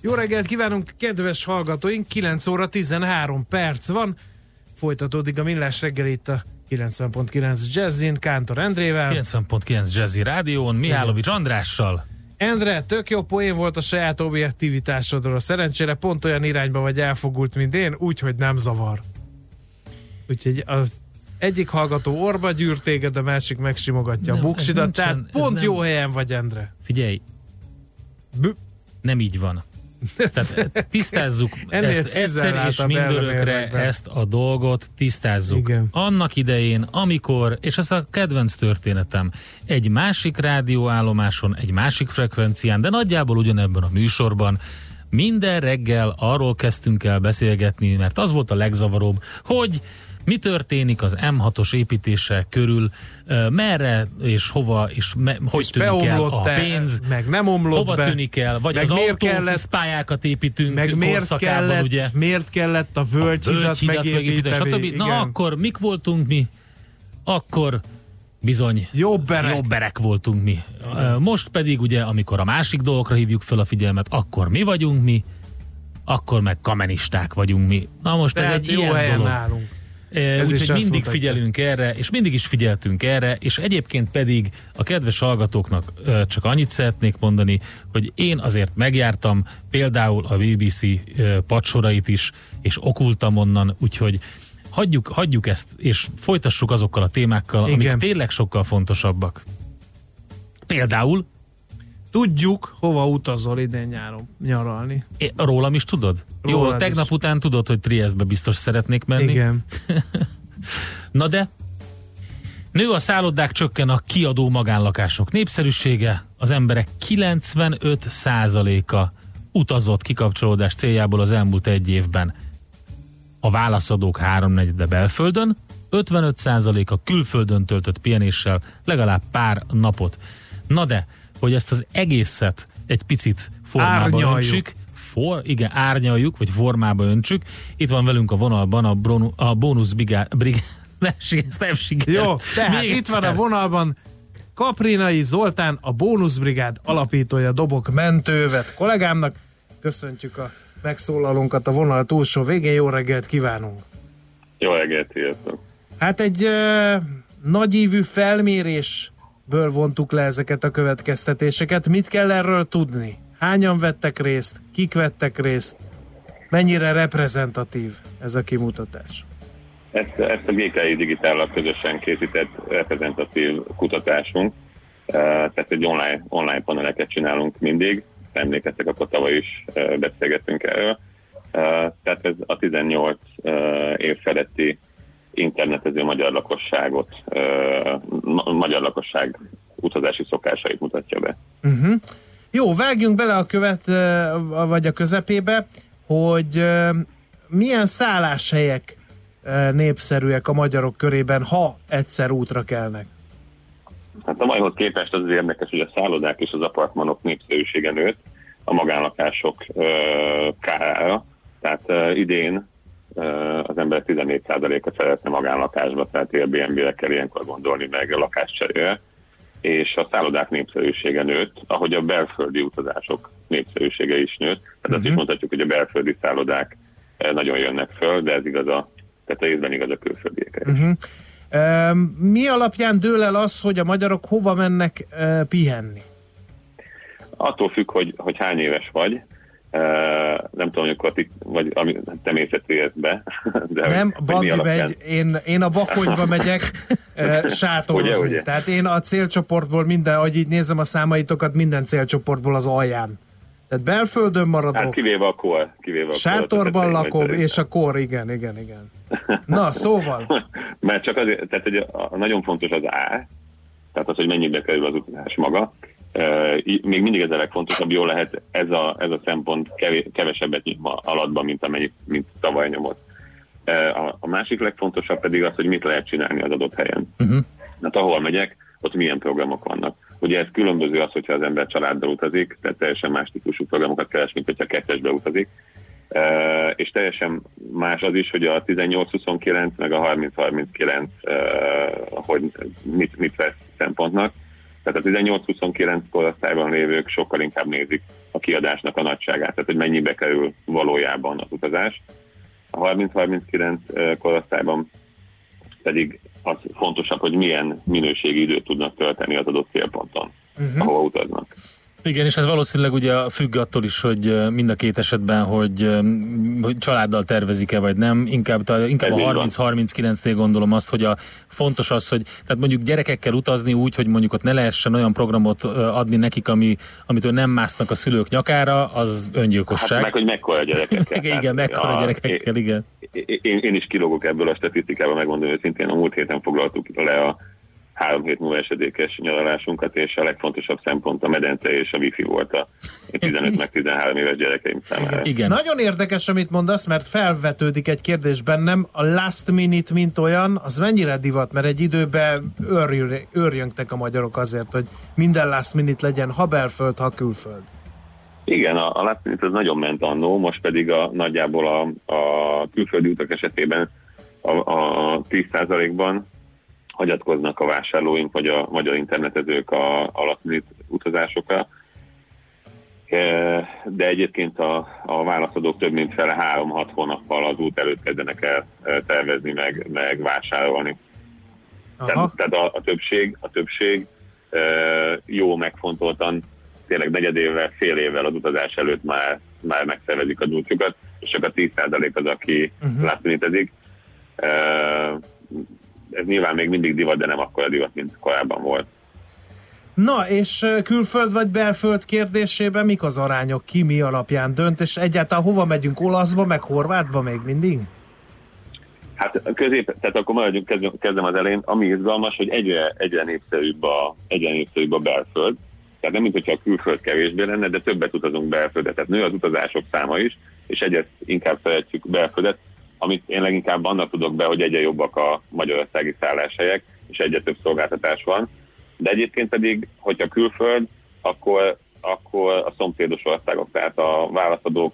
Jó reggelt kívánunk, kedves hallgatóink! 9 óra 13 perc van. Folytatódik a millás reggel itt a 90.9 Jazzin, Kántor Endrével. 90.9 Jazzy Rádión, Mihálovics Andrással. Endre, tök jó poén volt a saját objektivitásodról. Szerencsére pont olyan irányba vagy elfogult, mint én, úgyhogy nem zavar. Úgyhogy az egyik hallgató orba gyűr téged, a másik megsimogatja Nem, a buksidat, nincsen- tehát pont nem- jó helyen vagy, Endre. Figyelj, B- nem így van. Tehát tisztázzuk Ennél ezt egyszer és mindörökre ezt a dolgot tisztázzuk. Igen. Annak idején, amikor, és ez a kedvenc történetem, egy másik rádióállomáson, egy másik frekvencián, de nagyjából ugyanebben a műsorban, minden reggel arról kezdtünk el beszélgetni, mert az volt a legzavaróbb, hogy mi történik az M6-os építése körül, merre és hova, és me, hogy És tűnik el a pénz, meg nem omlott hova be. tűnik el, vagy Meg az miért kellett- pályákat építünk Meg miért kellett, ugye? miért kellett a völgyhidat, megépíteni? stb. Igen. Na akkor mik voltunk mi? Akkor bizony Jobberek. jobberek voltunk mi. Most pedig ugye, amikor a másik dolgokra hívjuk fel a figyelmet, akkor mi vagyunk mi, akkor meg kamenisták vagyunk mi. Na most ez Tehát egy jó ilyen helyen dolog. állunk. Is Úgyhogy mindig mutatja. figyelünk erre, és mindig is figyeltünk erre, és egyébként pedig a kedves hallgatóknak ö, csak annyit szeretnék mondani, hogy én azért megjártam például a BBC ö, padsorait is, és okultam onnan, úgyhogy hagyjuk, hagyjuk ezt, és folytassuk azokkal a témákkal, Igen. amik tényleg sokkal fontosabbak. Például, Tudjuk, hova utazol idén nyáron nyaralni. é- rólam is tudod? Jó, Rólad tegnap is. után tudod, hogy Triestbe biztos szeretnék menni. Igen. Na de, nő a szállodák, csökken a kiadó magánlakások népszerűsége, az emberek 95%-a utazott kikapcsolódás céljából az elmúlt egy évben. A válaszadók háromnegyede belföldön, 55%-a külföldön töltött pihenéssel legalább pár napot. Na de, hogy ezt az egészet egy picit formába Árnyaljuk. öntsük, for, igen, árnyaljuk, vagy formába öntsük. Itt van velünk a vonalban a, bronu, a bónusz brigá, brigá, nem, ezt nem sikerült. Jó, tehát Még itt van a egyszer. vonalban Kaprinai Zoltán, a Bónuszbrigád alapítója, dobok mentővet kollégámnak. Köszöntjük a megszólalónkat a vonal túlsó végén. Jó reggelt kívánunk! Jó reggelt, sziasztok! Hát egy ö, nagyívű felmérésből vontuk le ezeket a következtetéseket. Mit kell erről tudni? Hányan vettek részt? Kik vettek részt? Mennyire reprezentatív ez a kimutatás? Ezt, ezt a GKI Digitállal közösen készített reprezentatív kutatásunk, Eh, tehát egy online, online paneleket csinálunk mindig, emlékeztek, akkor tavaly is eh, beszélgettünk erről. Eh, Tehát ez a 18 eh, év feletti internetező magyar lakosságot, ma- magyar lakosság utazási szokásait mutatja be. Uh-huh. Jó, vágjunk bele a követ, vagy a közepébe, hogy milyen szálláshelyek népszerűek a magyarok körében, ha egyszer útra kelnek. Hát a majhoz képest az érdekes, hogy a szállodák és az apartmanok népszerűsége nőtt, a magánlakások kárára. Tehát idén az ember 14%-a szeretne magánlakásba, tehát Airbnb-re kell ilyenkor gondolni meg a lakáscserére, és a szállodák népszerűsége nőtt, ahogy a belföldi utazások népszerűsége is nőtt. Tehát uh-huh. azt is mondhatjuk, hogy a belföldi szállodák ö, nagyon jönnek föl, de ez igaz a, tehát részben igaz a külföldiekre is. Uh-huh. Mi alapján dől el az, hogy a magyarok hova mennek ö, pihenni? Attól függ, hogy, hogy hány éves vagy. Nem tudom, amikor ti, vagy ami, te mész be, de hogy- Nem, hogy Bandi alapján. megy, én, én a Bakonyba megyek sátorozni. Ugye, ugye? Tehát én a célcsoportból minden, ahogy így nézem a számaitokat, minden célcsoportból az alján. Tehát belföldön maradok. Hát kivéve a kor. Kivéve a kor, Sátorban tehát lakom, és a kor, igen, igen, igen. Na, szóval, Mert csak azért, tehát hogy a, a, nagyon fontos az ár, tehát az, hogy mennyibe kerül az utazás maga. Még mindig ez a legfontosabb, jól lehet ez a, ez a szempont kevesebbet nyit ma alatban, mint amennyi, mint tavaly nyomott. A, a másik legfontosabb pedig az, hogy mit lehet csinálni az adott helyen. Uh-huh. Hát ahol megyek, ott milyen programok vannak. Ugye ez különböző az, hogyha az ember családdal utazik, tehát teljesen más típusú programokat keres, mint hogyha kettesbe utazik. Uh, és teljesen más az is, hogy a 18-29 meg a 30-39 uh, hogy mit, mit vesz szempontnak. Tehát a 18-29 korosztályban lévők sokkal inkább nézik a kiadásnak a nagyságát, tehát hogy mennyibe kerül valójában az utazás. A 30-39 korosztályban pedig az fontosabb, hogy milyen minőségi időt tudnak tölteni az adott célponton, uh-huh. ahova utaznak. Igen, és ez valószínűleg ugye függ attól is, hogy mind a két esetben, hogy, hogy családdal tervezik-e vagy nem. Inkább, inkább a 30-39-nél gondolom azt, hogy a fontos az, hogy tehát mondjuk gyerekekkel utazni úgy, hogy mondjuk ott ne lehessen olyan programot adni nekik, ami, amitől nem másznak a szülők nyakára, az öngyilkosság. Hát meg, hogy mekkora gyerekekkel. igen, mekkora a, gyerekekkel, igen. Én, én is kilógok ebből a statisztikával, megmondom őszintén, a múlt héten foglaltuk le a három hét múlva esedékes nyaralásunkat, és a legfontosabb szempont a medence és a wifi volt a 15 meg 13 éves gyerekeim számára. Igen. Nagyon érdekes, amit mondasz, mert felvetődik egy kérdés bennem, a last minute, mint olyan, az mennyire divat, mert egy időben őrjöngtek a magyarok azért, hogy minden last minute legyen, ha belföld, ha külföld. Igen, a, a last minute az nagyon ment annó, most pedig a, nagyjából a, a külföldi utak esetében a, a 10%-ban hagyatkoznak a vásárlóink vagy a magyar internetezők a, a utazásokra. E, de egyébként a, a válaszadók több mint fele 3-6 hónappal az út előtt kezdenek el e, tervezni, meg, meg vásárolni. Tehát, tehát a, a többség, a többség e, jó megfontoltan, tényleg negyed évvel, fél évvel az utazás előtt már, már megszervezik az útjukat, és csak a 10% az, aki uh-huh. látszínítezik ez nyilván még mindig divat, de nem akkor a divat, mint korábban volt. Na, és külföld vagy belföld kérdésében mik az arányok? Ki mi alapján dönt, és egyáltalán hova megyünk? Olaszba, meg Horvátba még mindig? Hát közép, tehát akkor maradjunk, kezdem, kezdem az elején. Ami izgalmas, hogy egyre, egyre, népszerűbb a, egyre népszerűbb a belföld. Tehát nem, mint hogyha a külföld kevésbé lenne, de többet utazunk belföldet. Tehát nő az utazások száma is, és egyre inkább szeretjük belföldet amit én leginkább annak tudok be, hogy egyre jobbak a magyarországi szálláshelyek, és egyre több szolgáltatás van. De egyébként pedig, hogyha külföld, akkor, akkor a szomszédos országok, tehát a válaszadók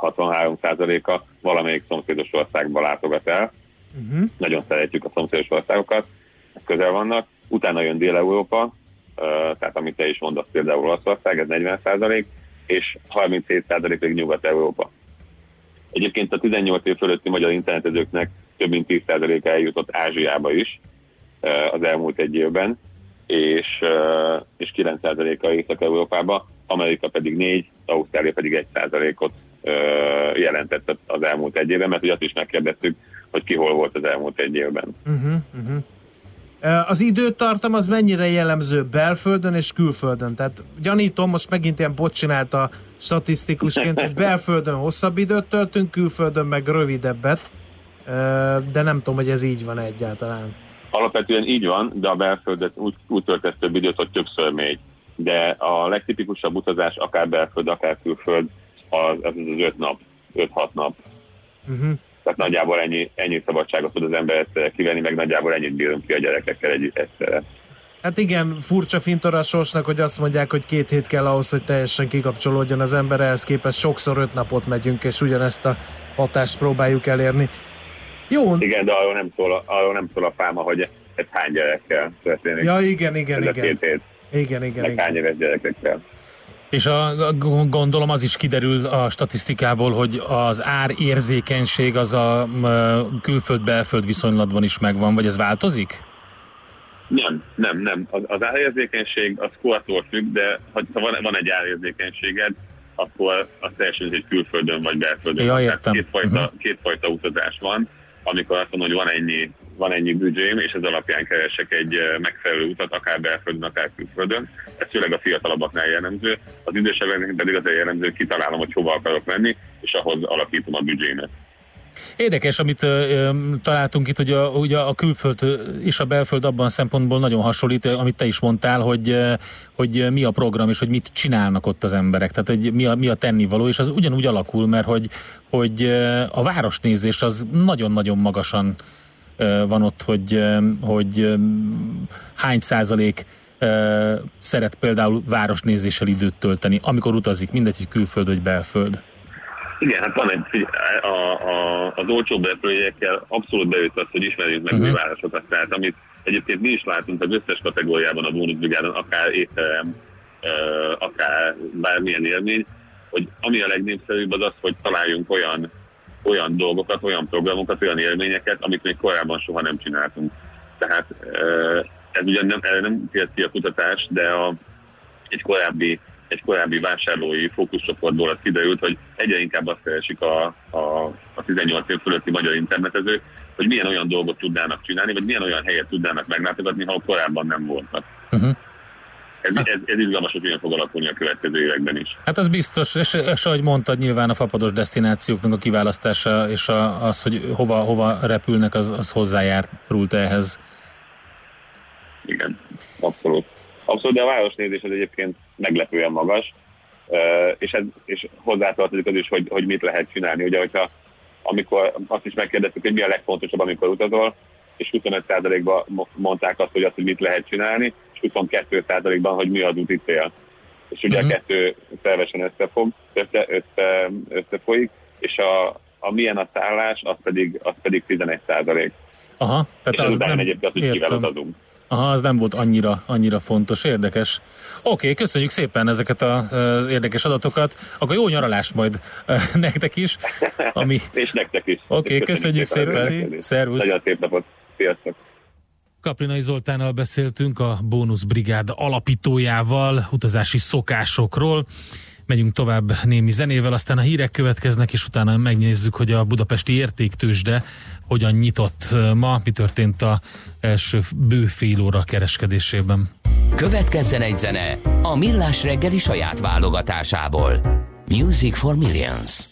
63%-a valamelyik szomszédos országba látogat el. Uh-huh. Nagyon szeretjük a szomszédos országokat, közel vannak. Utána jön Dél-Európa, tehát amit te is mondasz, például Olaszország, ez 40%, és 37% pedig Nyugat-Európa. Egyébként a 18 év fölötti magyar internetezőknek több mint 10%-a eljutott Ázsiába is az elmúlt egy évben, és, és 9%-a Észak-Európába, Amerika pedig 4, Ausztrália pedig 1%-ot eh, jelentett az elmúlt egy évben, mert ugye azt is megkérdeztük, hogy ki hol volt az elmúlt egy évben. Uh-huh, uh-huh. Az időtartam az mennyire jellemző belföldön és külföldön? Tehát gyanítom, most megint ilyen bot csinálta statisztikusként, hogy belföldön hosszabb időt töltünk, külföldön meg rövidebbet, de nem tudom, hogy ez így van egyáltalán. Alapvetően így van, de a belföldet úgy, úgy töltesz több időt, hogy többször még. De a legtipikusabb utazás, akár belföld, akár külföld, az az, az öt nap, öt-hat nap. Uh-huh. Tehát nagyjából ennyi, ennyi szabadságot tud az ember egyszerre kivenni, meg nagyjából ennyit bírunk ki a gyerekekkel egy egyszerre. Hát igen, furcsa fintora sorsnak, hogy azt mondják, hogy két hét kell ahhoz, hogy teljesen kikapcsolódjon az ember, ehhez képest sokszor öt napot megyünk, és ugyanezt a hatást próbáljuk elérni. Jó. Igen, de arról nem szól, arról nem szól a fáma, hogy ez hány gyerekkel történik. Ja, igen, igen, ez igen. Két hét. Igen, igen, Meg igen. hány éves gyerekekkel. És a, gondolom az is kiderül a statisztikából, hogy az árérzékenység az a külföld-belföld viszonylatban is megvan, vagy ez változik? Nem, nem, nem. Az, az árérzékenység az kortól függ, de ha van, van egy árérzékenységed, akkor az teljesen egy külföldön vagy belföldön. Ja, értem. Kétfajta, uh-huh. kétfajta utazás van, amikor azt mondom, hogy van ennyi, van ennyi büdzsém, és ez alapján keresek egy megfelelő utat, akár belföldön, akár külföldön. Ez főleg a fiatalabbaknál jellemző. Az idősebbeknek pedig az a jellemző, kitalálom, hogy hova akarok menni, és ahhoz alakítom a büdzsémet. Érdekes, amit ö, találtunk itt, hogy a, ugye a külföld és a belföld abban a szempontból nagyon hasonlít, amit te is mondtál, hogy, hogy mi a program, és hogy mit csinálnak ott az emberek, tehát hogy mi a, mi a tennivaló, és az ugyanúgy alakul, mert hogy, hogy a városnézés az nagyon-nagyon magasan van ott, hogy, hogy hány százalék szeret például városnézéssel időt tölteni, amikor utazik, mindegy, hogy külföld vagy belföld. Igen, hát van egy, a, a, az olcsó belprojektekkel abszolút bejött az, hogy ismerjünk meg uh-huh. új városokat. Tehát amit egyébként mi is látunk az összes kategóriában a bónuszbrigádon, akár étterem, akár bármilyen élmény, hogy ami a legnépszerűbb az az, hogy találjunk olyan, olyan dolgokat, olyan programokat, olyan élményeket, amit még korábban soha nem csináltunk. Tehát ez ugyan nem, nem tért ki a kutatás, de a, egy korábbi egy korábbi vásárlói fókuszcsoportból az kiderült, hogy egyre inkább azt keresik a, a, a 18 év fölötti magyar internetezők, hogy milyen olyan dolgot tudnának csinálni, vagy milyen olyan helyet tudnának meglátogatni, ha korábban nem voltak. Uh-huh. Ez, ez, ez izgalmas, hogy milyen fog alakulni a következő években is. Hát az biztos, és, és ahogy mondtad, nyilván a fapados destinációknak a kiválasztása, és a, az, hogy hova, hova repülnek, az, az hozzájárult ehhez. Igen, abszolút. Abszolút, de a városnézés az egyébként meglepően magas, és, ez, és hozzátartozik az is, hogy, hogy mit lehet csinálni. Ugye, hogyha amikor azt is megkérdeztük, hogy mi a legfontosabb, amikor utazol, és 25%-ban mondták azt, hogy azt, hogy mit lehet csinálni, 22%-ban, hogy mi az úti cél. És ugye uh-huh. a mhm. kettő szervesen összefog, össze, össze, összefolyik, és a, a milyen a szállás, az pedig, az pedig 11%. Aha, tehát és az nem egyébként az, hogy kivel utazunk. Aha, az nem volt annyira, annyira fontos, érdekes. Oké, okay, köszönjük szépen ezeket az érdekes adatokat. Akkor jó nyaralást majd nektek is. Ami... És nektek is. Oké, okay, köszönjük, szépen. szépen. Szervusz. Nagyon szép napot. Sziasztok. Kaprinai Zoltánnal beszéltünk a Bónusz Brigád alapítójával, utazási szokásokról. Megyünk tovább némi zenével, aztán a hírek következnek, és utána megnézzük, hogy a budapesti értéktősde hogyan nyitott ma, mi történt a első bő óra kereskedésében. Következzen egy zene a Millás reggeli saját válogatásából. Music for Millions.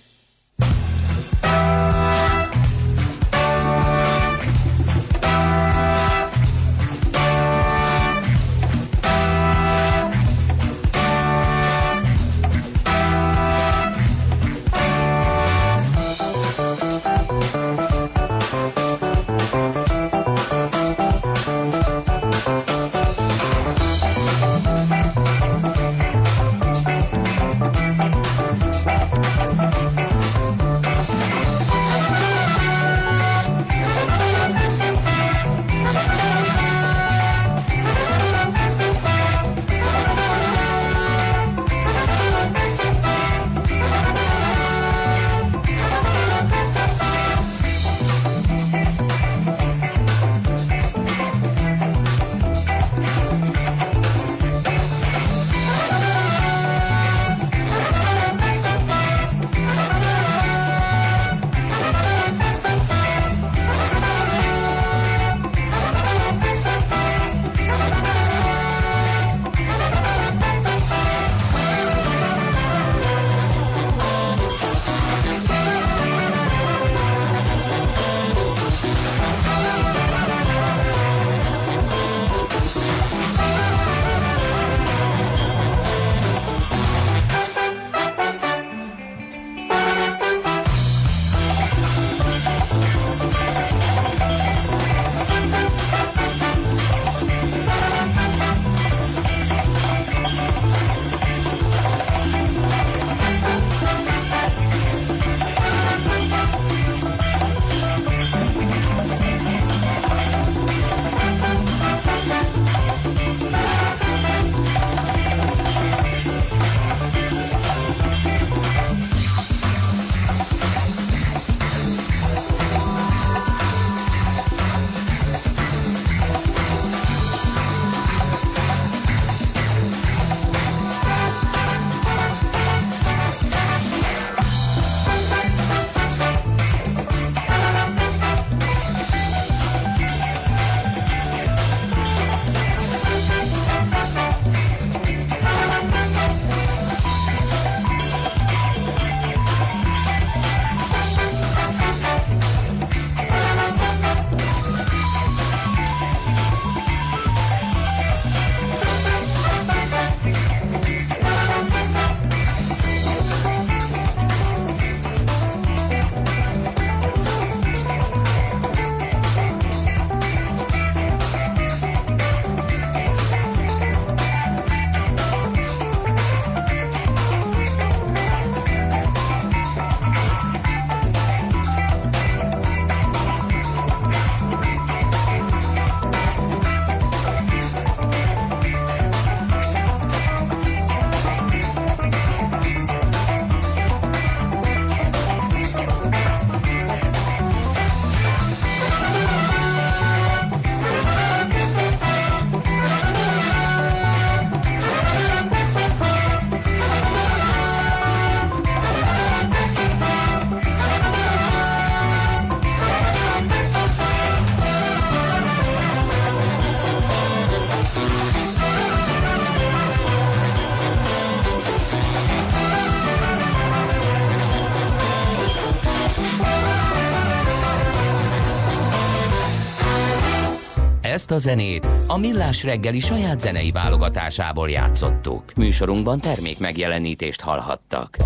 A zenét a Millás reggeli saját zenei válogatásából játszottuk. Műsorunkban termék megjelenítést hallhattak.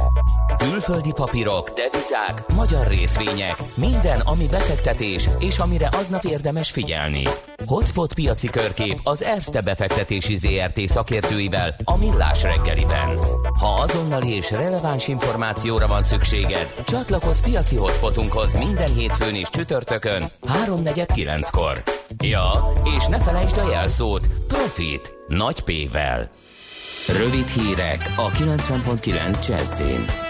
Külföldi papírok, devizák, magyar részvények, minden, ami befektetés és amire aznap érdemes figyelni. Hotspot piaci körkép az Erste befektetési ZRT szakértőivel a Millás reggeliben. Ha azonnali és releváns információra van szükséged, csatlakozz piaci hotspotunkhoz minden hétfőn és csütörtökön 3.49-kor. Ja, és ne felejtsd a jelszót Profit nagy P-vel. Rövid hírek a 90.9 Jazzin.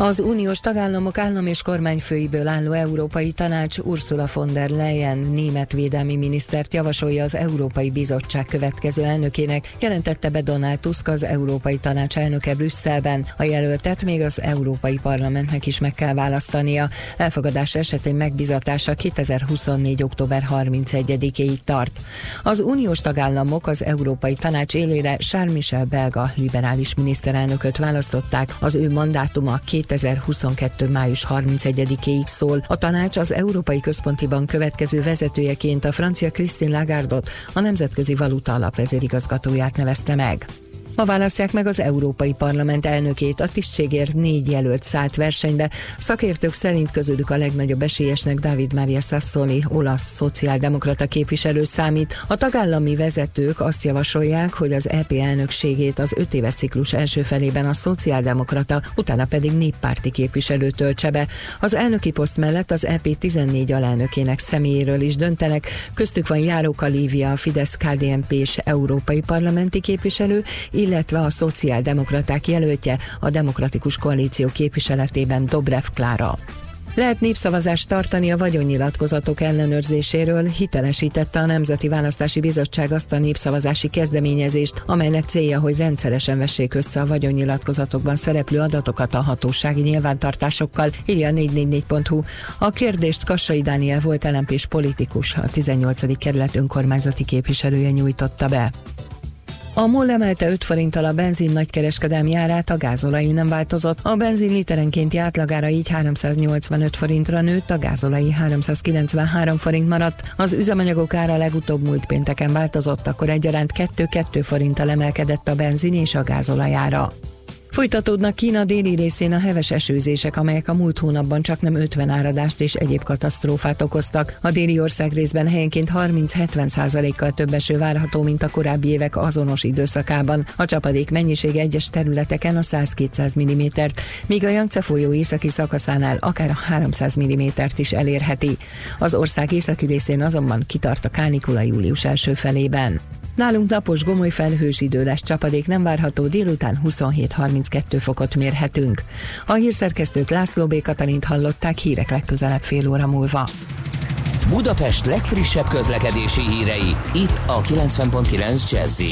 Az uniós tagállamok állam és kormányfőiből álló Európai Tanács Ursula von der Leyen német védelmi minisztert javasolja az Európai Bizottság következő elnökének, jelentette be Donald Tusk az Európai Tanács elnöke Brüsszelben. A jelöltet még az Európai Parlamentnek is meg kell választania. Elfogadás esetén megbizatása 2024. október 31-ig tart. Az uniós tagállamok az Európai Tanács élére Charles Michel belga liberális miniszterelnököt választották. Az ő mandátuma két 2022. május 31-ig szól. A tanács az Európai Központi Bank következő vezetőjeként a francia Christine Lagardot, a Nemzetközi Valuta Alap vezérigazgatóját nevezte meg. Ma választják meg az Európai Parlament elnökét. A tisztségért négy jelölt szállt versenybe. Szakértők szerint közülük a legnagyobb esélyesnek David Maria Sassoli, olasz szociáldemokrata képviselő számít. A tagállami vezetők azt javasolják, hogy az EP elnökségét az öt éves ciklus első felében a szociáldemokrata, utána pedig néppárti képviselő töltse be. Az elnöki poszt mellett az EP 14 alelnökének személyéről is döntenek. Köztük van Járóka Lívia, a Fidesz KDNP és európai parlamenti képviselő, illetve a szociáldemokraták jelöltje a Demokratikus Koalíció képviseletében Dobrev Klára. Lehet népszavazást tartani a vagyonnyilatkozatok ellenőrzéséről, hitelesítette a Nemzeti Választási Bizottság azt a népszavazási kezdeményezést, amelynek célja, hogy rendszeresen vessék össze a vagyonnyilatkozatokban szereplő adatokat a hatósági nyilvántartásokkal, írja 444.hu. A kérdést Kassai Dániel volt elempés politikus, a 18. kerület önkormányzati képviselője nyújtotta be. A MOL emelte 5 forinttal a benzin nagykereskedelmi árát, a gázolai nem változott. A benzin literenkénti átlagára így 385 forintra nőtt, a gázolai 393 forint maradt. Az üzemanyagok ára legutóbb múlt pénteken változott, akkor egyaránt 2-2 forinttal emelkedett a benzin és a gázolajára. Folytatódnak Kína déli részén a heves esőzések, amelyek a múlt hónapban csak nem 50 áradást és egyéb katasztrófát okoztak. A déli ország részben helyenként 30-70 kal több eső várható, mint a korábbi évek azonos időszakában. A csapadék mennyisége egyes területeken a 100-200 mm-t, míg a Yangtze folyó északi szakaszánál akár a 300 mm-t is elérheti. Az ország északi részén azonban kitart a kánikula július első felében. Nálunk napos gomoly felhős idő lesz, csapadék nem várható, délután 27-32 fokot mérhetünk. A hírszerkesztőt László B. Katalint hallották hírek legközelebb fél óra múlva. Budapest legfrissebb közlekedési hírei, itt a 90.9 jazz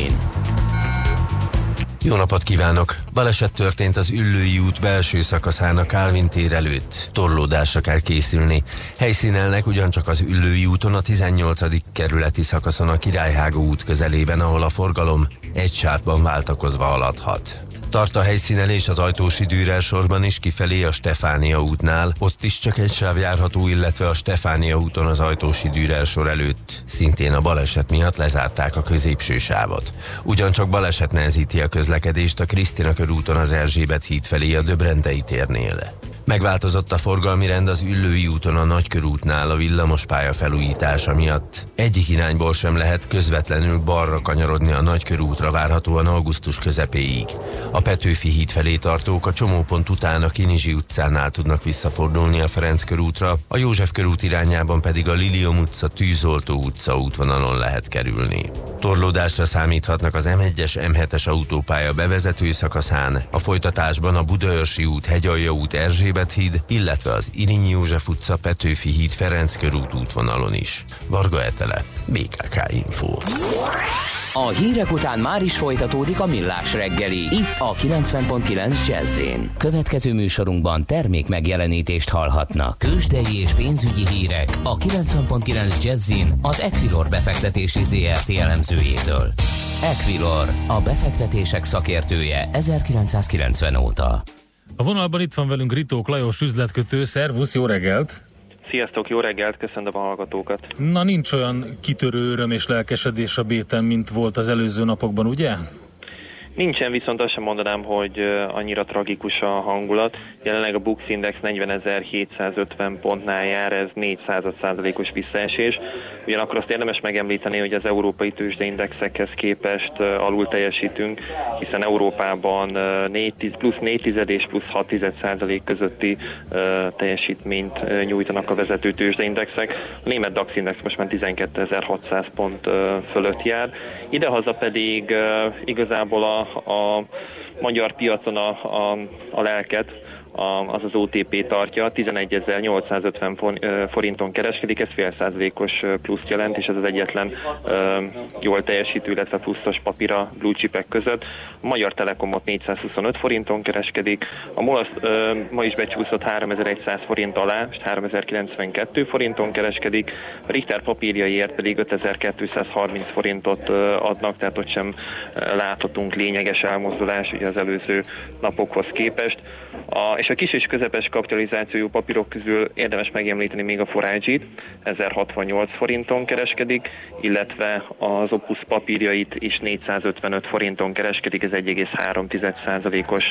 jó napot kívánok! Baleset történt az Üllői út belső szakaszán a Kálvin tér előtt. Torlódásra kell készülni. Helyszínelnek ugyancsak az Üllői úton a 18. kerületi szakaszon a Királyhágó út közelében, ahol a forgalom egy sávban váltakozva haladhat. Tart a helyszínelés az ajtósi Dürer sorban is kifelé a Stefánia útnál, ott is csak egy sáv járható, illetve a Stefánia úton az ajtósi Dürer sor előtt. Szintén a baleset miatt lezárták a középső sávot. Ugyancsak baleset nehezíti a közlekedést a Krisztina körúton az Erzsébet híd felé a Döbrendei térnél. Megváltozott a forgalmi rend az Üllői úton a Nagykörútnál a villamospálya felújítása miatt. Egyik irányból sem lehet közvetlenül balra kanyarodni a Nagykörútra várhatóan augusztus közepéig. A Petőfi híd felé tartók a csomópont után a Kinizsi utcánál tudnak visszafordulni a Ferenc körútra, a József körút irányában pedig a Lilium utca, Tűzoltó utca útvonalon lehet kerülni. Torlódásra számíthatnak az M1-es, M7-es autópálya bevezető szakaszán, a folytatásban a Budaörsi út, Hegyalja út, Erzsébet híd, illetve az Irinyi József utca, Petőfi híd, Ferenc körút útvonalon is. Varga Etele, BKK Info. A hírek után már is folytatódik a millás reggeli. Itt a 90.9 jazz Következő műsorunkban termék megjelenítést hallhatnak. Kősdei és pénzügyi hírek a 90.9 jazz az Equilor befektetési ZRT elemzőjétől. Equilor, a befektetések szakértője 1990 óta. A vonalban itt van velünk Ritók Lajos üzletkötő. Szervusz, jó reggelt! Sziasztok, jó reggelt, köszönöm a hallgatókat. Na nincs olyan kitörő öröm és lelkesedés a béten, mint volt az előző napokban, ugye? Nincsen, viszont azt sem mondanám, hogy annyira tragikus a hangulat. Jelenleg a Bux Index 40.750 pontnál jár, ez 400% os visszaesés. Ugyanakkor azt érdemes megemlíteni, hogy az európai tőzsdeindexekhez képest alul teljesítünk, hiszen Európában 4, plusz 4 és plusz 6 százalék közötti teljesítményt nyújtanak a vezető tőzsdeindexek. A német DAX index most már 12.600 pont fölött jár. Idehaza pedig igazából a, a magyar piacon a, a, a lelket az az OTP tartja, 11.850 forinton kereskedik, ez fél százalékos plusz jelent, és ez az egyetlen jól teljesítő, illetve pluszos papíra blue chipek között. A Magyar Telekomot 425 forinton kereskedik, a MOLASZ ma is becsúszott 3100 forint alá, és 3092 forinton kereskedik, a Richter papírjaiért pedig 5230 forintot adnak, tehát ott sem láthatunk lényeges elmozdulás ugye az előző napokhoz képest. A, és a kis és közepes kapitalizációjú papírok közül érdemes megemlíteni még a Forage-it, 1068 forinton kereskedik, illetve az Opus papírjait is 455 forinton kereskedik, ez 1,3%-os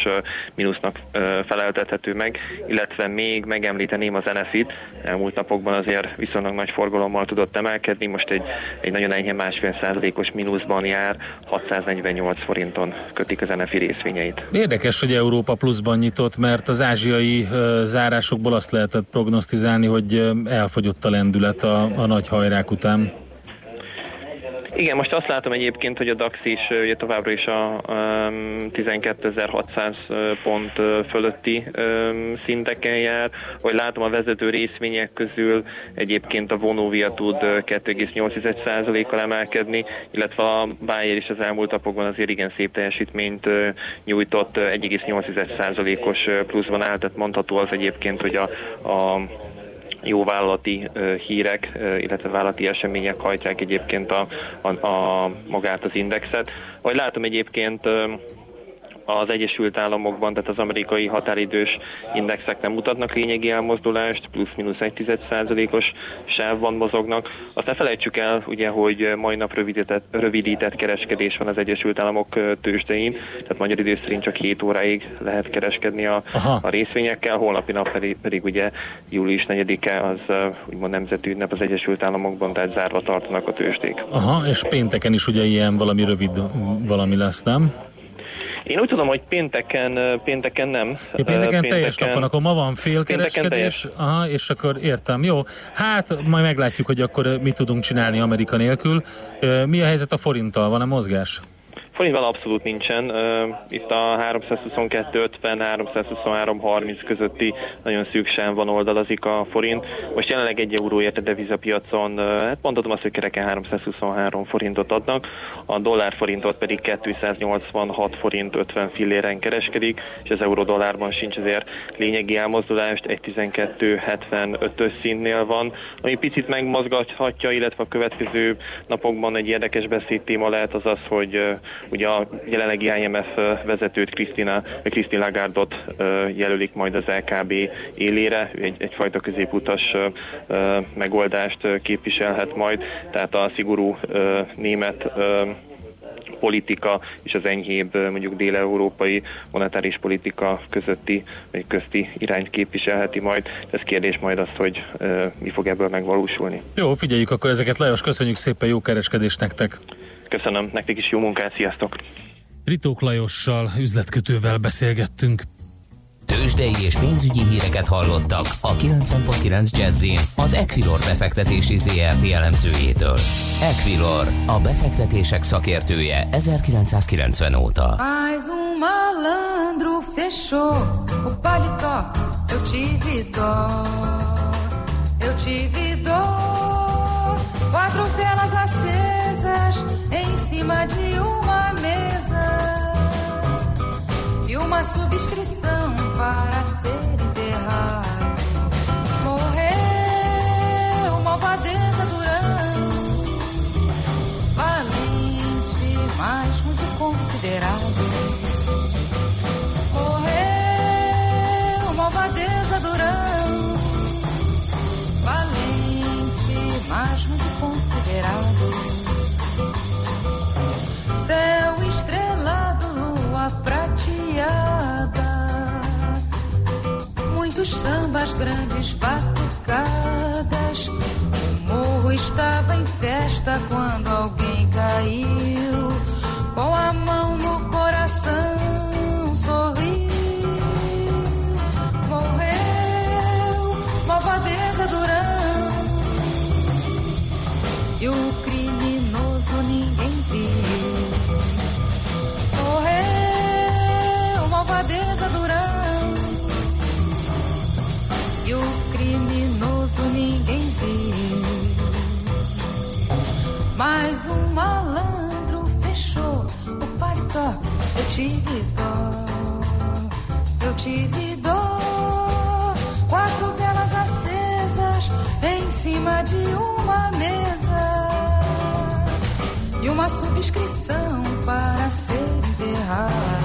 mínusznak feleltethető meg, illetve még megemlíteném az NFIT, elmúlt napokban azért viszonylag nagy forgalommal tudott emelkedni, most egy, egy nagyon enyhe másfél százalékos mínuszban jár, 648 forinton kötik az NFI részvényeit. Érdekes, hogy Európa pluszban nyitott, mert az ázsiai zárásokból azt lehetett prognosztizálni, hogy elfogyott a lendület a, a nagy hajrák után. Igen, most azt látom egyébként, hogy a DAX is ugye továbbra is a um, 12.600 pont fölötti szinteken jár. Hogy látom a vezető részvények közül egyébként a Vonovia tud 2,8%-kal emelkedni, illetve a Bayer is az elmúlt napokban azért igen szép teljesítményt nyújtott, 1,8%-os pluszban állt, tehát mondható az egyébként, hogy a, a jó vállalati hírek, illetve vállalati események hajtják egyébként a, a, a magát az indexet. Ahogy látom egyébként az Egyesült Államokban, tehát az amerikai határidős indexek nem mutatnak lényegi elmozdulást, plusz-minusz 1,1%-os sávban mozognak. Azt ne felejtsük el, ugye, hogy mai nap rövidített, rövidített kereskedés van az Egyesült Államok tőzsdein, tehát magyar idő szerint csak 7 óráig lehet kereskedni a, a részvényekkel, holnapi nap pedig, pedig ugye július 4-e az úgymond nemzeti ünnep az Egyesült Államokban, tehát zárva tartanak a tőzsdék. Aha, és pénteken is ugye ilyen valami rövid valami lesz, nem? Én úgy tudom, hogy pénteken, pénteken nem. Ja, pénteken, pénteken teljes nap van, akkor ma van félkereskedés, aha, és akkor értem, jó. Hát majd meglátjuk, hogy akkor mit tudunk csinálni Amerika nélkül. Mi a helyzet a forinttal? Van-e mozgás? Forintban abszolút nincsen. Itt a 322-50-323-30 közötti nagyon szűksen van oldalazik a forint. Most jelenleg egy euróért a devizapiacon, hát mondhatom azt, hogy kereken 323 forintot adnak, a dollár forintot pedig 286 forint 50 filléren kereskedik, és az euró dollárban sincs azért lényegi elmozdulást, 1.12.75-ös szintnél van, ami picit megmozgathatja, illetve a következő napokban egy érdekes beszédtéma lehet az az, hogy Ugye a jelenlegi IMF vezetőt, Krisztina, Krisztin Lagardot jelölik majd az LKB élére, egy, egyfajta középutas megoldást képviselhet majd, tehát a szigorú német politika és az enyhébb mondjuk dél-európai monetáris politika közötti vagy közti irányt képviselheti majd. Ez kérdés majd az, hogy mi fog ebből megvalósulni. Jó, figyeljük akkor ezeket. Lajos, köszönjük szépen, jó kereskedést nektek! Köszönöm, nektek is jó munkát, sziasztok! Ritók Lajossal, üzletkötővel beszélgettünk. Tőzsdei és pénzügyi híreket hallottak a 90.9 jazz az Equilor befektetési ZRT elemzőjétől. Equilor, a befektetések szakértője 1990 óta. Mais um malandro fechou o paletó, eu tive dó, eu tive dó, quatro velas acesas em cima de uma mesa e uma subscrição para ser enterrado. Morreu malvadeza Durão, valente, mas muito considerado. Das grandes batucadas. O morro estava em festa quando alguém caiu. Uma subscrição para ser enterrado.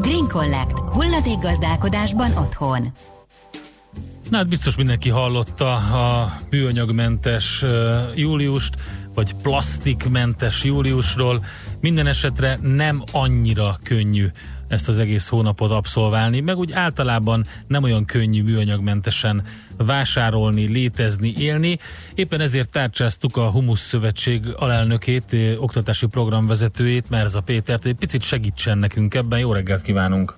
Green Collect. Hulladékgazdálkodásban otthon. Na hát biztos mindenki hallotta a műanyagmentes ö, júliust, vagy plastikmentes júliusról. Minden esetre nem annyira könnyű ezt az egész hónapot abszolválni, meg úgy általában nem olyan könnyű műanyagmentesen vásárolni, létezni, élni. Éppen ezért tárcsáztuk a Humus Szövetség alelnökét, eh, oktatási programvezetőjét, Merza Pétert, hogy egy picit segítsen nekünk ebben. Jó reggelt kívánunk!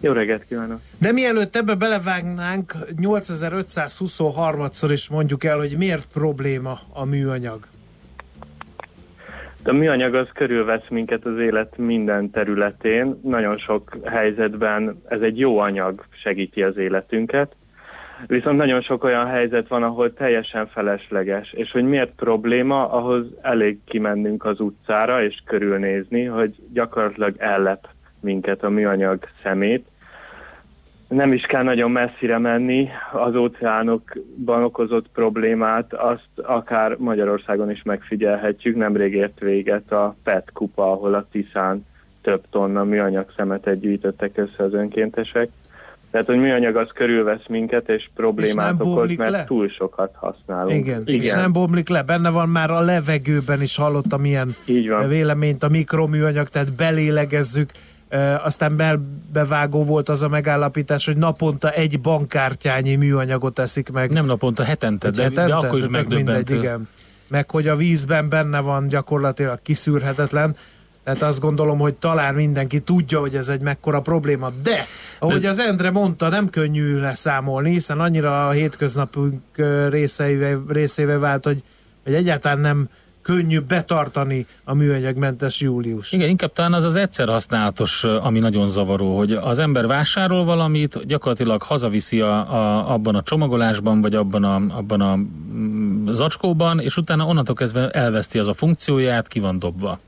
Jó reggelt kívánok! De mielőtt ebbe belevágnánk, 8523-szor is mondjuk el, hogy miért probléma a műanyag. A műanyag az körülvesz minket az élet minden területén. Nagyon sok helyzetben ez egy jó anyag segíti az életünket. Viszont nagyon sok olyan helyzet van, ahol teljesen felesleges. És hogy miért probléma, ahhoz elég kimennünk az utcára és körülnézni, hogy gyakorlatilag ellep minket a műanyag szemét. Nem is kell nagyon messzire menni, az óceánokban okozott problémát, azt akár Magyarországon is megfigyelhetjük. Nemrég ért véget a PET kupa, ahol a Tiszán több tonna műanyag szemetet gyűjtöttek össze az önkéntesek. Tehát, hogy műanyag az körülvesz minket, és problémát nem okoz, mert le? túl sokat használunk. Igen, Igen. és nem bomlik le, benne van már a levegőben is hallottam ilyen Így van. véleményt, a mikroműanyag, tehát belélegezzük, aztán belbevágó volt az a megállapítás, hogy naponta egy bankkártyányi műanyagot eszik meg. Nem naponta, hetente, de, de akkor is mindegy, megdöbbentő. igen. Meg hogy a vízben benne van gyakorlatilag kiszűrhetetlen, tehát azt gondolom, hogy talán mindenki tudja, hogy ez egy mekkora probléma. De, ahogy De- az Endre mondta, nem könnyű leszámolni, hiszen annyira a hétköznapunk ö, részeivé, részévé vált, hogy, hogy egyáltalán nem könnyű betartani a műanyagmentes július. Igen, inkább talán az az egyszer használatos, ami nagyon zavaró, hogy az ember vásárol valamit, gyakorlatilag hazaviszi a, a, abban a csomagolásban, vagy abban a, abban a mm, zacskóban, és utána onnantól kezdve elveszti az a funkcióját, ki van dobva.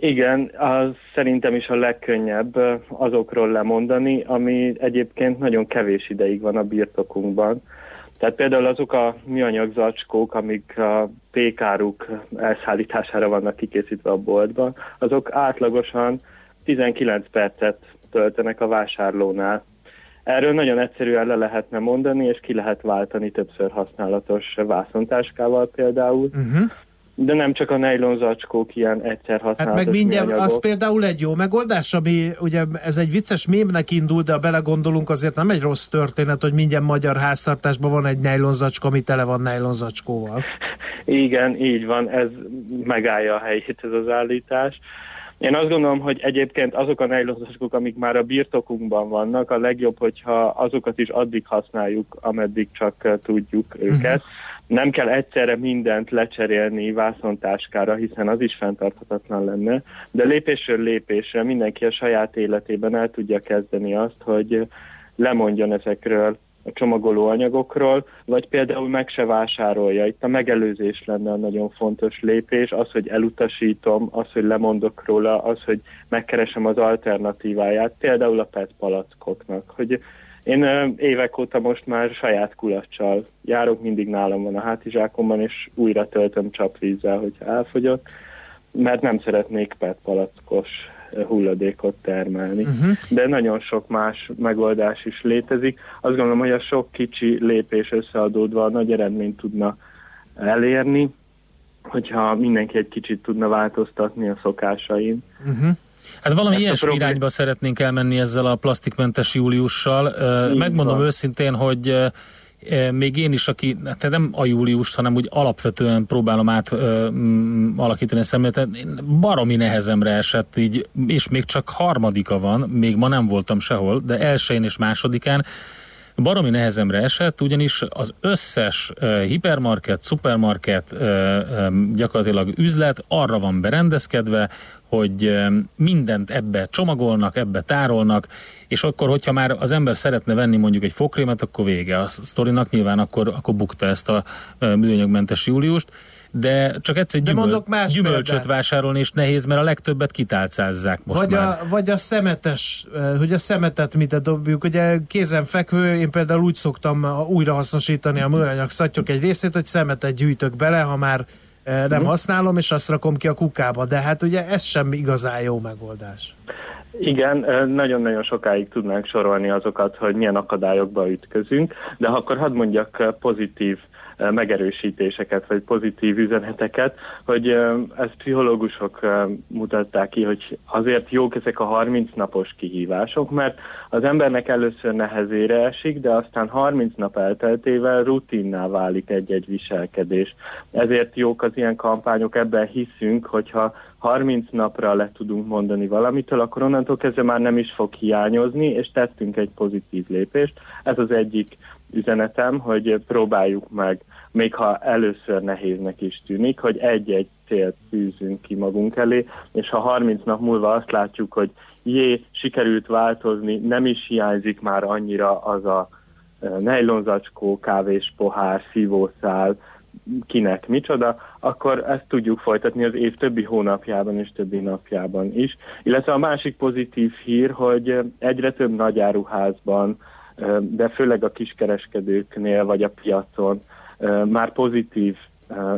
Igen, az szerintem is a legkönnyebb azokról lemondani, ami egyébként nagyon kevés ideig van a birtokunkban. Tehát például azok a műanyag zacskók, amik a pékáruk elszállítására vannak kikészítve a boltban, azok átlagosan 19 percet töltenek a vásárlónál. Erről nagyon egyszerűen le lehetne mondani, és ki lehet váltani többször használatos vászontáskával például. Uh-huh. De nem csak a nejlon zacskók ilyen egyszer használatos Hát meg mindjárt, műanyagok. az például egy jó megoldás, ami ugye ez egy vicces mémnek indul, de ha belegondolunk, azért nem egy rossz történet, hogy mindjárt magyar háztartásban van egy nejlonzacska, ami tele van nejlonzacskóval. Igen, így van, ez megállja a helyét ez az állítás. Én azt gondolom, hogy egyébként azok a nejlonzacskók, amik már a birtokunkban vannak, a legjobb, hogyha azokat is addig használjuk, ameddig csak eh, tudjuk őket. Nem kell egyszerre mindent lecserélni vászontáskára, hiszen az is fenntarthatatlan lenne, de lépésről lépésre mindenki a saját életében el tudja kezdeni azt, hogy lemondjon ezekről a csomagoló anyagokról, vagy például meg se vásárolja. Itt a megelőzés lenne a nagyon fontos lépés, az, hogy elutasítom, az, hogy lemondok róla, az, hogy megkeresem az alternatíváját, például a PET palackoknak, hogy én évek óta most már saját kulacsal járok, mindig nálam van a hátizsákomban, és újra töltöm csapvízzel, hogyha elfogyott, mert nem szeretnék PET palackos hulladékot termelni. Uh-huh. De nagyon sok más megoldás is létezik. Azt gondolom, hogy a sok kicsi lépés összeadódva nagy eredményt tudna elérni, hogyha mindenki egy kicsit tudna változtatni a szokásain. Uh-huh. Hát valami Ezt ilyesmi problém- irányba szeretnénk elmenni ezzel a plastikmentes júliussal. Így Megmondom van. őszintén, hogy még én is, aki hát nem a júliust, hanem úgy alapvetően próbálom át ö, mm, alakítani a szemléletet, baromi nehezemre esett így, és még csak harmadika van, még ma nem voltam sehol, de elsőjén és másodikán baromi nehezemre esett, ugyanis az összes hipermarket, szupermarket, gyakorlatilag üzlet arra van berendezkedve, hogy mindent ebbe csomagolnak, ebbe tárolnak, és akkor, hogyha már az ember szeretne venni mondjuk egy fogkrémet, akkor vége a sztorinak, nyilván akkor, akkor bukta ezt a műanyagmentes júliust, de csak egyszer gyümöl, mondok más gyümölcsöt példát. vásárolni is nehéz, mert a legtöbbet kitálcázzák most vagy, már. a, vagy a szemetes, eh, hogy a szemetet mit dobjuk. Ugye kézen fekvő, én például úgy szoktam újra hasznosítani a műanyag szattyok egy részét, hogy szemetet gyűjtök bele, ha már eh, nem használom, és azt rakom ki a kukába. De hát ugye ez sem igazán jó megoldás. Igen, nagyon-nagyon sokáig tudnánk sorolni azokat, hogy milyen akadályokba ütközünk, de ha akkor hadd mondjak pozitív ö, megerősítéseket, vagy pozitív üzeneteket, hogy ezt pszichológusok mutatták ki, hogy azért jók ezek a 30 napos kihívások, mert az embernek először nehezére esik, de aztán 30 nap elteltével rutinná válik egy-egy viselkedés. Ezért jók az ilyen kampányok, ebben hiszünk, hogyha 30 napra le tudunk mondani valamitől, akkor onnantól kezdve már nem is fog hiányozni, és tettünk egy pozitív lépést. Ez az egyik üzenetem, hogy próbáljuk meg, még ha először nehéznek is tűnik, hogy egy-egy célt tűzünk ki magunk elé, és ha 30 nap múlva azt látjuk, hogy jé, sikerült változni, nem is hiányzik már annyira az a e, nejlonzacskó, kávés pohár, szívószál, kinek micsoda, akkor ezt tudjuk folytatni az év többi hónapjában és többi napjában is. Illetve a másik pozitív hír, hogy egyre több nagyáruházban, de főleg a kiskereskedőknél vagy a piacon már pozitív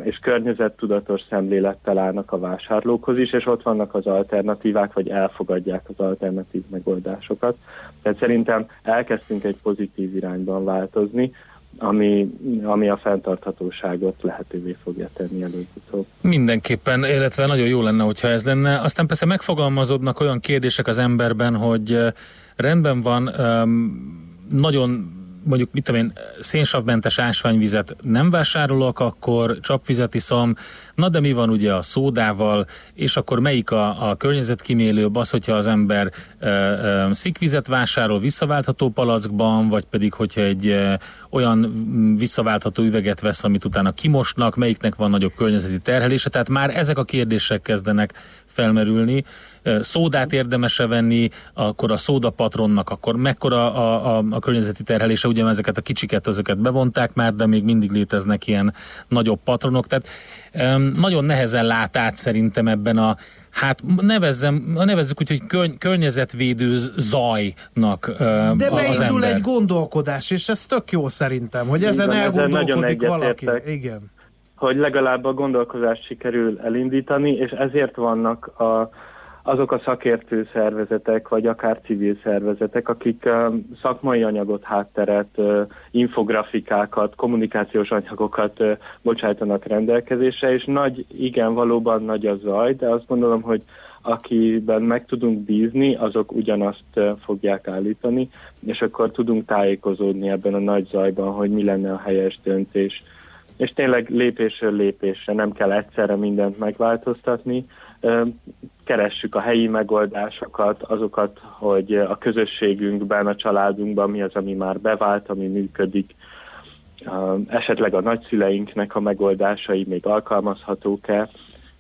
és környezettudatos szemlélettel állnak a vásárlókhoz is, és ott vannak az alternatívák, vagy elfogadják az alternatív megoldásokat. Tehát szerintem elkezdtünk egy pozitív irányban változni, ami, ami a fenntarthatóságot lehetővé fogja tenni előbb-utóbb. Mindenképpen, illetve nagyon jó lenne, hogyha ez lenne. Aztán persze megfogalmazódnak olyan kérdések az emberben, hogy rendben van, nagyon mondjuk, mit tudom én, szénsavmentes ásványvizet nem vásárolok, akkor csapvizet iszom, na de mi van ugye a szódával, és akkor melyik a, a környezetkímélőbb? Az, hogyha az ember ö, ö, szikvizet vásárol visszaváltható palackban, vagy pedig hogyha egy ö, olyan mm, visszaváltható üveget vesz, amit utána kimosnak, melyiknek van nagyobb környezeti terhelése, tehát már ezek a kérdések kezdenek felmerülni. Szódát érdemes-e venni, akkor a szódapatronnak, akkor mekkora a, a, a környezeti terhelése, ugye ezeket a kicsiket, ezeket bevonták már, de még mindig léteznek ilyen nagyobb patronok, tehát nagyon nehezen lát át szerintem ebben a Hát nevezzem, nevezzük úgy, hogy körny- környezetvédő zajnak ö, De beindul egy gondolkodás, és ez tök jó szerintem, hogy ezen nagyon elgondolkodik valaki. egyetértek. Igen. hogy legalább a gondolkozást sikerül elindítani, és ezért vannak a, azok a szakértő szervezetek, vagy akár civil szervezetek, akik szakmai anyagot, hátteret, infografikákat, kommunikációs anyagokat bocsájtanak rendelkezésre, és nagy, igen, valóban nagy a zaj, de azt gondolom, hogy akiben meg tudunk bízni, azok ugyanazt fogják állítani, és akkor tudunk tájékozódni ebben a nagy zajban, hogy mi lenne a helyes döntés és tényleg lépésről lépésre nem kell egyszerre mindent megváltoztatni. Keressük a helyi megoldásokat, azokat, hogy a közösségünkben, a családunkban mi az, ami már bevált, ami működik, esetleg a nagyszüleinknek a megoldásai még alkalmazhatók-e,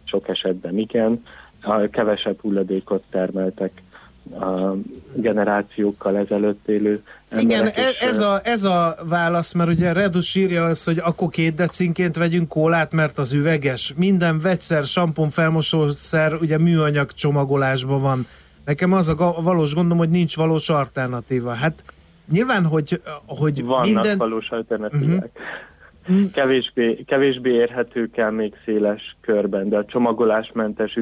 sok esetben igen, kevesebb hulladékot termeltek a generációkkal ezelőtt élő Igen, e- és, ez a, ez a válasz, mert ugye Redus írja azt, hogy akkor két decinként vegyünk kólát, mert az üveges. Minden vegyszer, sampon, felmosószer ugye műanyag csomagolásban van. Nekem az a valós gondom, hogy nincs valós alternatíva. Hát nyilván, hogy, hogy Vannak minden... valós alternatívák. Uh-huh. Kevésbé, kevésbé érhetők el még széles körben, de a csomagolásmentes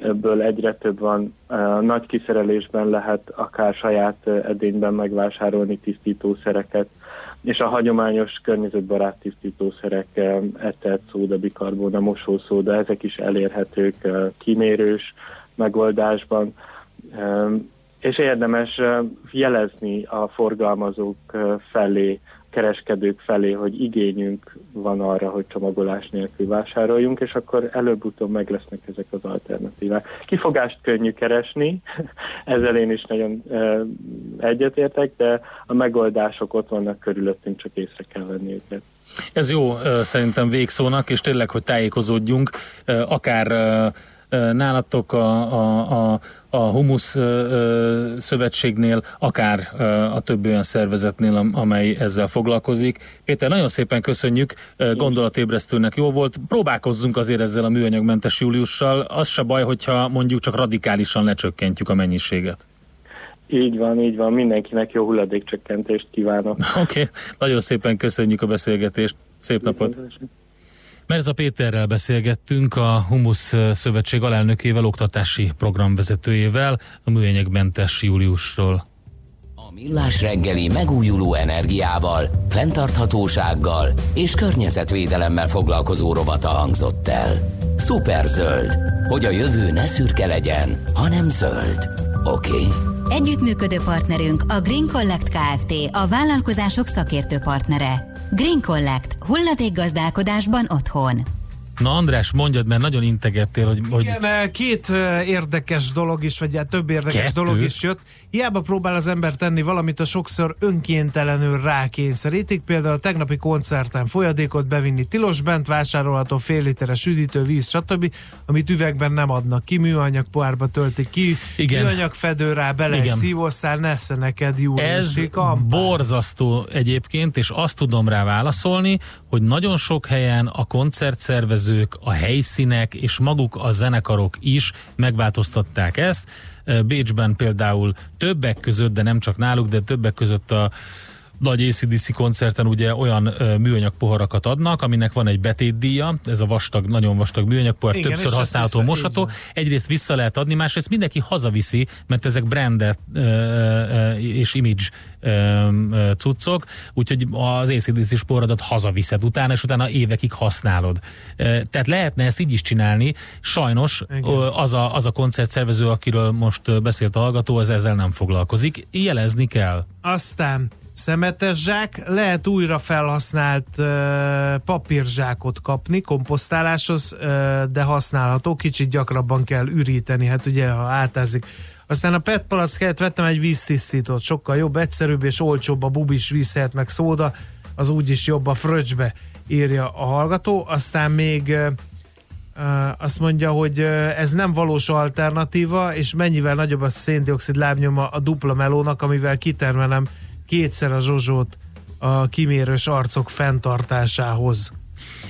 üzletekből egyre több van. Nagy kiszerelésben lehet akár saját edényben megvásárolni tisztítószereket, és a hagyományos környezetbarát tisztítószerek, etett szóda, bikarbona, mosószóda, ezek is elérhetők kimérős megoldásban és érdemes jelezni a forgalmazók felé, kereskedők felé, hogy igényünk van arra, hogy csomagolás nélkül vásároljunk, és akkor előbb-utóbb meg lesznek ezek az alternatívák. Kifogást könnyű keresni, ezzel én is nagyon egyetértek, de a megoldások ott vannak körülöttünk, csak észre kell venni őket. Ez jó szerintem végszónak, és tényleg, hogy tájékozódjunk, akár nálatok a, a, a, a Humusz Szövetségnél, akár a többi olyan szervezetnél, amely ezzel foglalkozik. Péter, nagyon szépen köszönjük, gondolatébresztőnek jó volt. Próbálkozzunk azért ezzel a műanyagmentes júliussal. Az se baj, hogyha mondjuk csak radikálisan lecsökkentjük a mennyiséget. Így van, így van. Mindenkinek jó hulladékcsökkentést kívánok. Oké, okay. nagyon szépen köszönjük a beszélgetést. Szép napot! Merza Péterrel beszélgettünk, a Humusz Szövetség alelnökével, oktatási programvezetőjével, a műanyagmentes júliusról. A Millás reggeli megújuló energiával, fenntarthatósággal és környezetvédelemmel foglalkozó rovata hangzott el. Superzöld, hogy a jövő ne szürke legyen, hanem zöld. Oké? Okay? Együttműködő partnerünk a Green Collect Kft. a vállalkozások szakértő partnere. Green Collect. Hulladék gazdálkodásban otthon. Na András, mondjad, mert nagyon integettél, hogy... hogy... Igen, két érdekes dolog is, vagy hát több érdekes Kettő? dolog is jött. Hiába próbál az ember tenni valamit, a sokszor önkéntelenül rákényszerítik. Például a tegnapi koncerten folyadékot bevinni tilos, bent vásárolható fél literes üdítő, víz, stb., amit üvegben nem adnak ki, műanyag pohárba töltik ki, Igen. műanyag fedő rá, bele egy Igen. szívószál, nesze neked Ez júliusi kampány. borzasztó egyébként, és azt tudom rá válaszolni, hogy nagyon sok helyen a koncertszervezők, a helyszínek és maguk a zenekarok is megváltoztatták ezt. Bécsben például többek között, de nem csak náluk, de többek között a nagy ACDC koncerten ugye olyan műanyag poharakat adnak, aminek van egy betétdíja, ez a vastag, nagyon vastag műanyag pohar, Igen, többször használható, vissza- mosható. Egyrészt vissza lehet adni, másrészt mindenki hazaviszi, mert ezek brandet és image cuccok, úgyhogy az ACDC poharat hazaviszed utána, és utána évekig használod. Tehát lehetne ezt így is csinálni, sajnos Igen. az a, az a koncertszervező, akiről most beszélt a hallgató, az ezzel nem foglalkozik. Jelezni kell. Aztán szemetes zsák, lehet újra felhasznált uh, papírzsákot kapni komposztáláshoz, uh, de használható, kicsit gyakrabban kell üríteni, hát ugye ha átázik. Aztán a PET palack vettem egy víztisztítót, sokkal jobb, egyszerűbb és olcsóbb a bubis víz meg szóda, az úgyis jobb a fröccsbe, írja a hallgató. Aztán még Uh, azt mondja, hogy ez nem valós alternatíva, és mennyivel nagyobb a széndiokszid lábnyoma a dupla melónak, amivel kitermelem kétszer a zsozsót a kimérős arcok fenntartásához.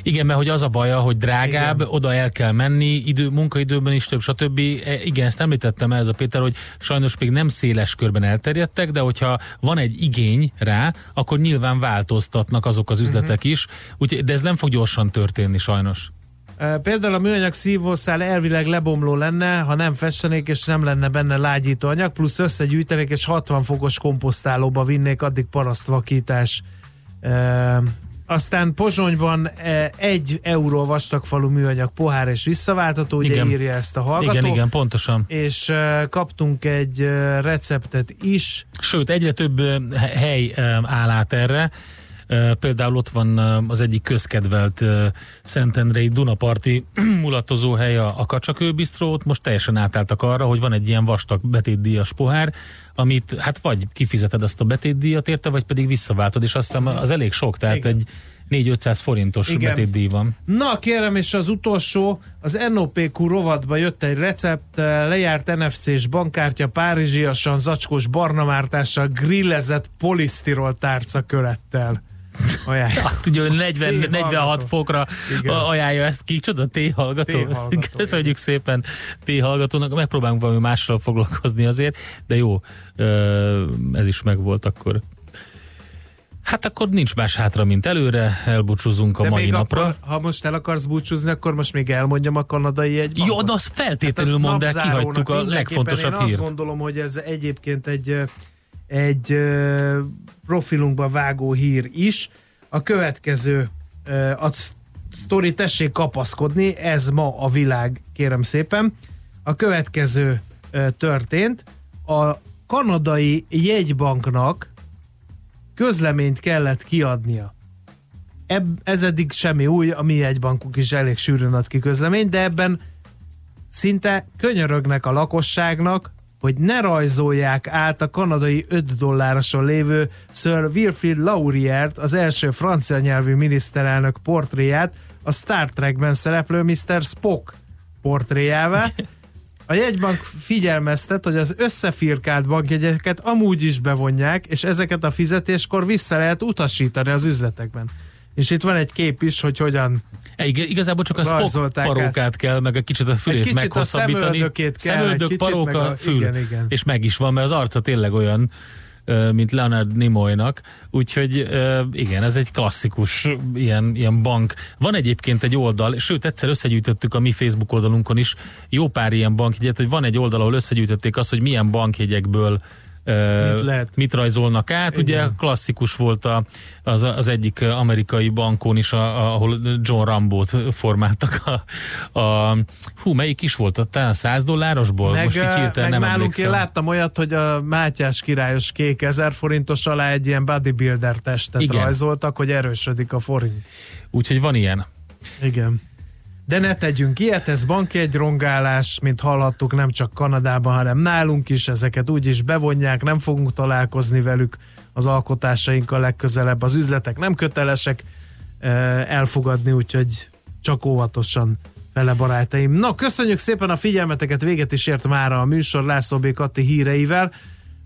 Igen, mert hogy az a baja, hogy drágább, Igen. Oda el kell menni, idő, munkaidőben is több, stb. E, Igen, ezt említettem ez a Péter, hogy sajnos még nem széles körben elterjedtek, de hogyha van egy igény rá, akkor nyilván változtatnak azok az üzletek uh-huh. is, úgyhogy, de ez nem fog gyorsan történni sajnos. Például a műanyag szívószál elvileg lebomló lenne, ha nem festenék, és nem lenne benne lágyító anyag, plusz összegyűjtenék, és 60 fokos komposztálóba vinnék, addig parasztvakítás. Aztán Pozsonyban egy euró vastagfalú műanyag pohár és visszaváltató, ugye Igen. írja ezt a hallgató. Igen, igen, pontosan. És kaptunk egy receptet is. Sőt, egyre több hely áll át erre. Például ott van az egyik közkedvelt Szentendrei Dunaparti mulatozó hely a, a Kacsakőbisztró, ott most teljesen átálltak arra, hogy van egy ilyen vastag betétdíjas pohár, amit hát vagy kifizeted azt a betétdíjat érte, vagy pedig visszaváltod, és azt hiszem az elég sok, tehát Igen. egy 4-500 forintos Igen. betétdíj van. Na kérem, és az utolsó, az NOPQ rovatba jött egy recept, lejárt NFC-s bankkártya, párizsiasan zacskós barnamártással, grillezett polisztirol tárca kölettel. Ajánl. Hát ugye hogy 40, T-hallgató. 46 fokra Igen. ajánlja ezt ki, csoda, T-hallgató. T-hallgató, Köszönjük szépen T-hallgatónak, megpróbálunk valami mással foglalkozni azért, de jó, ez is megvolt akkor. Hát akkor nincs más hátra, mint előre, elbúcsúzunk a De mai még napra. akkor, ha most el akarsz búcsúzni, akkor most még elmondjam a kanadai egy Jó, de azt feltétlenül Hát mondd el, kihagytuk a legfontosabb Én azt hírt. gondolom, hogy ez egyébként egy, egy profilunkba vágó hír is. A következő a sz- sztori, tessék kapaszkodni, ez ma a világ, kérem szépen. A következő történt. A kanadai jegybanknak közleményt kellett kiadnia. Ebb, ez eddig semmi új, a mi jegybankunk is elég sűrűn ad ki közleményt, de ebben szinte könyörögnek a lakosságnak, hogy ne rajzolják át a kanadai 5 dollároson lévő Sir Wilfrid Lauriert, az első francia nyelvű miniszterelnök portréját, a Star Trekben szereplő Mr. Spock portréjává. A jegybank figyelmeztet, hogy az összefirkált bankjegyeket amúgy is bevonják, és ezeket a fizetéskor vissza lehet utasítani az üzletekben. És itt van egy kép is, hogy hogyan E, ig- Igazából csak a Spock parókát kell, meg egy kicsit a fülét kicsit a meghosszabbítani. szemöldökét kell, Szemöldök, kicsit, paróka, a- fül. igen, igen. És meg is van, mert az arca tényleg olyan, mint Leonard Nimoynak. Úgyhogy igen, ez egy klasszikus ilyen, ilyen bank. Van egyébként egy oldal, sőt egyszer összegyűjtöttük a mi Facebook oldalunkon is jó pár ilyen bankjegyet, hogy van egy oldal, ahol összegyűjtötték azt, hogy milyen bankjegyekből Mit lehet? mit rajzolnak át. Igen. Ugye klasszikus volt a, az, az egyik amerikai bankon is, a, ahol John Rambót formáltak a, a hú, melyik is volt? Talán a 100 dollárosból? Meg, Most így hirtelen nem nálunk emlékszem. én láttam olyat, hogy a Mátyás királyos kék 1000 forintos alá egy ilyen bodybuilder testet Igen. rajzoltak, hogy erősödik a forint. Úgyhogy van ilyen. Igen. De ne tegyünk ilyet, ez rongálás, mint hallhattuk, nem csak Kanadában, hanem nálunk is, ezeket úgyis bevonják, nem fogunk találkozni velük az alkotásainkkal legközelebb. Az üzletek nem kötelesek eh, elfogadni, úgyhogy csak óvatosan vele barátaim. Na, köszönjük szépen a figyelmeteket, véget is ért már a műsor László B. Katti híreivel.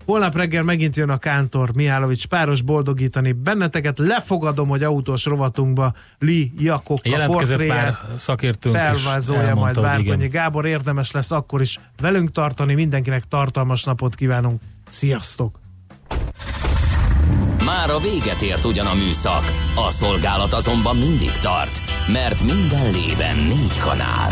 Holnap reggel megint jön a Kántor Mihálovics páros boldogítani benneteket. Lefogadom, hogy autós rovatunkba Li Jakok a Jelentkezett már portréját szakértőnk is felvázolja majd elmondta, hogy Várkonyi. Gábor. Érdemes lesz akkor is velünk tartani. Mindenkinek tartalmas napot kívánunk. Sziasztok! Már a véget ért ugyan a műszak, a szolgálat azonban mindig tart, mert minden lében négy kanál.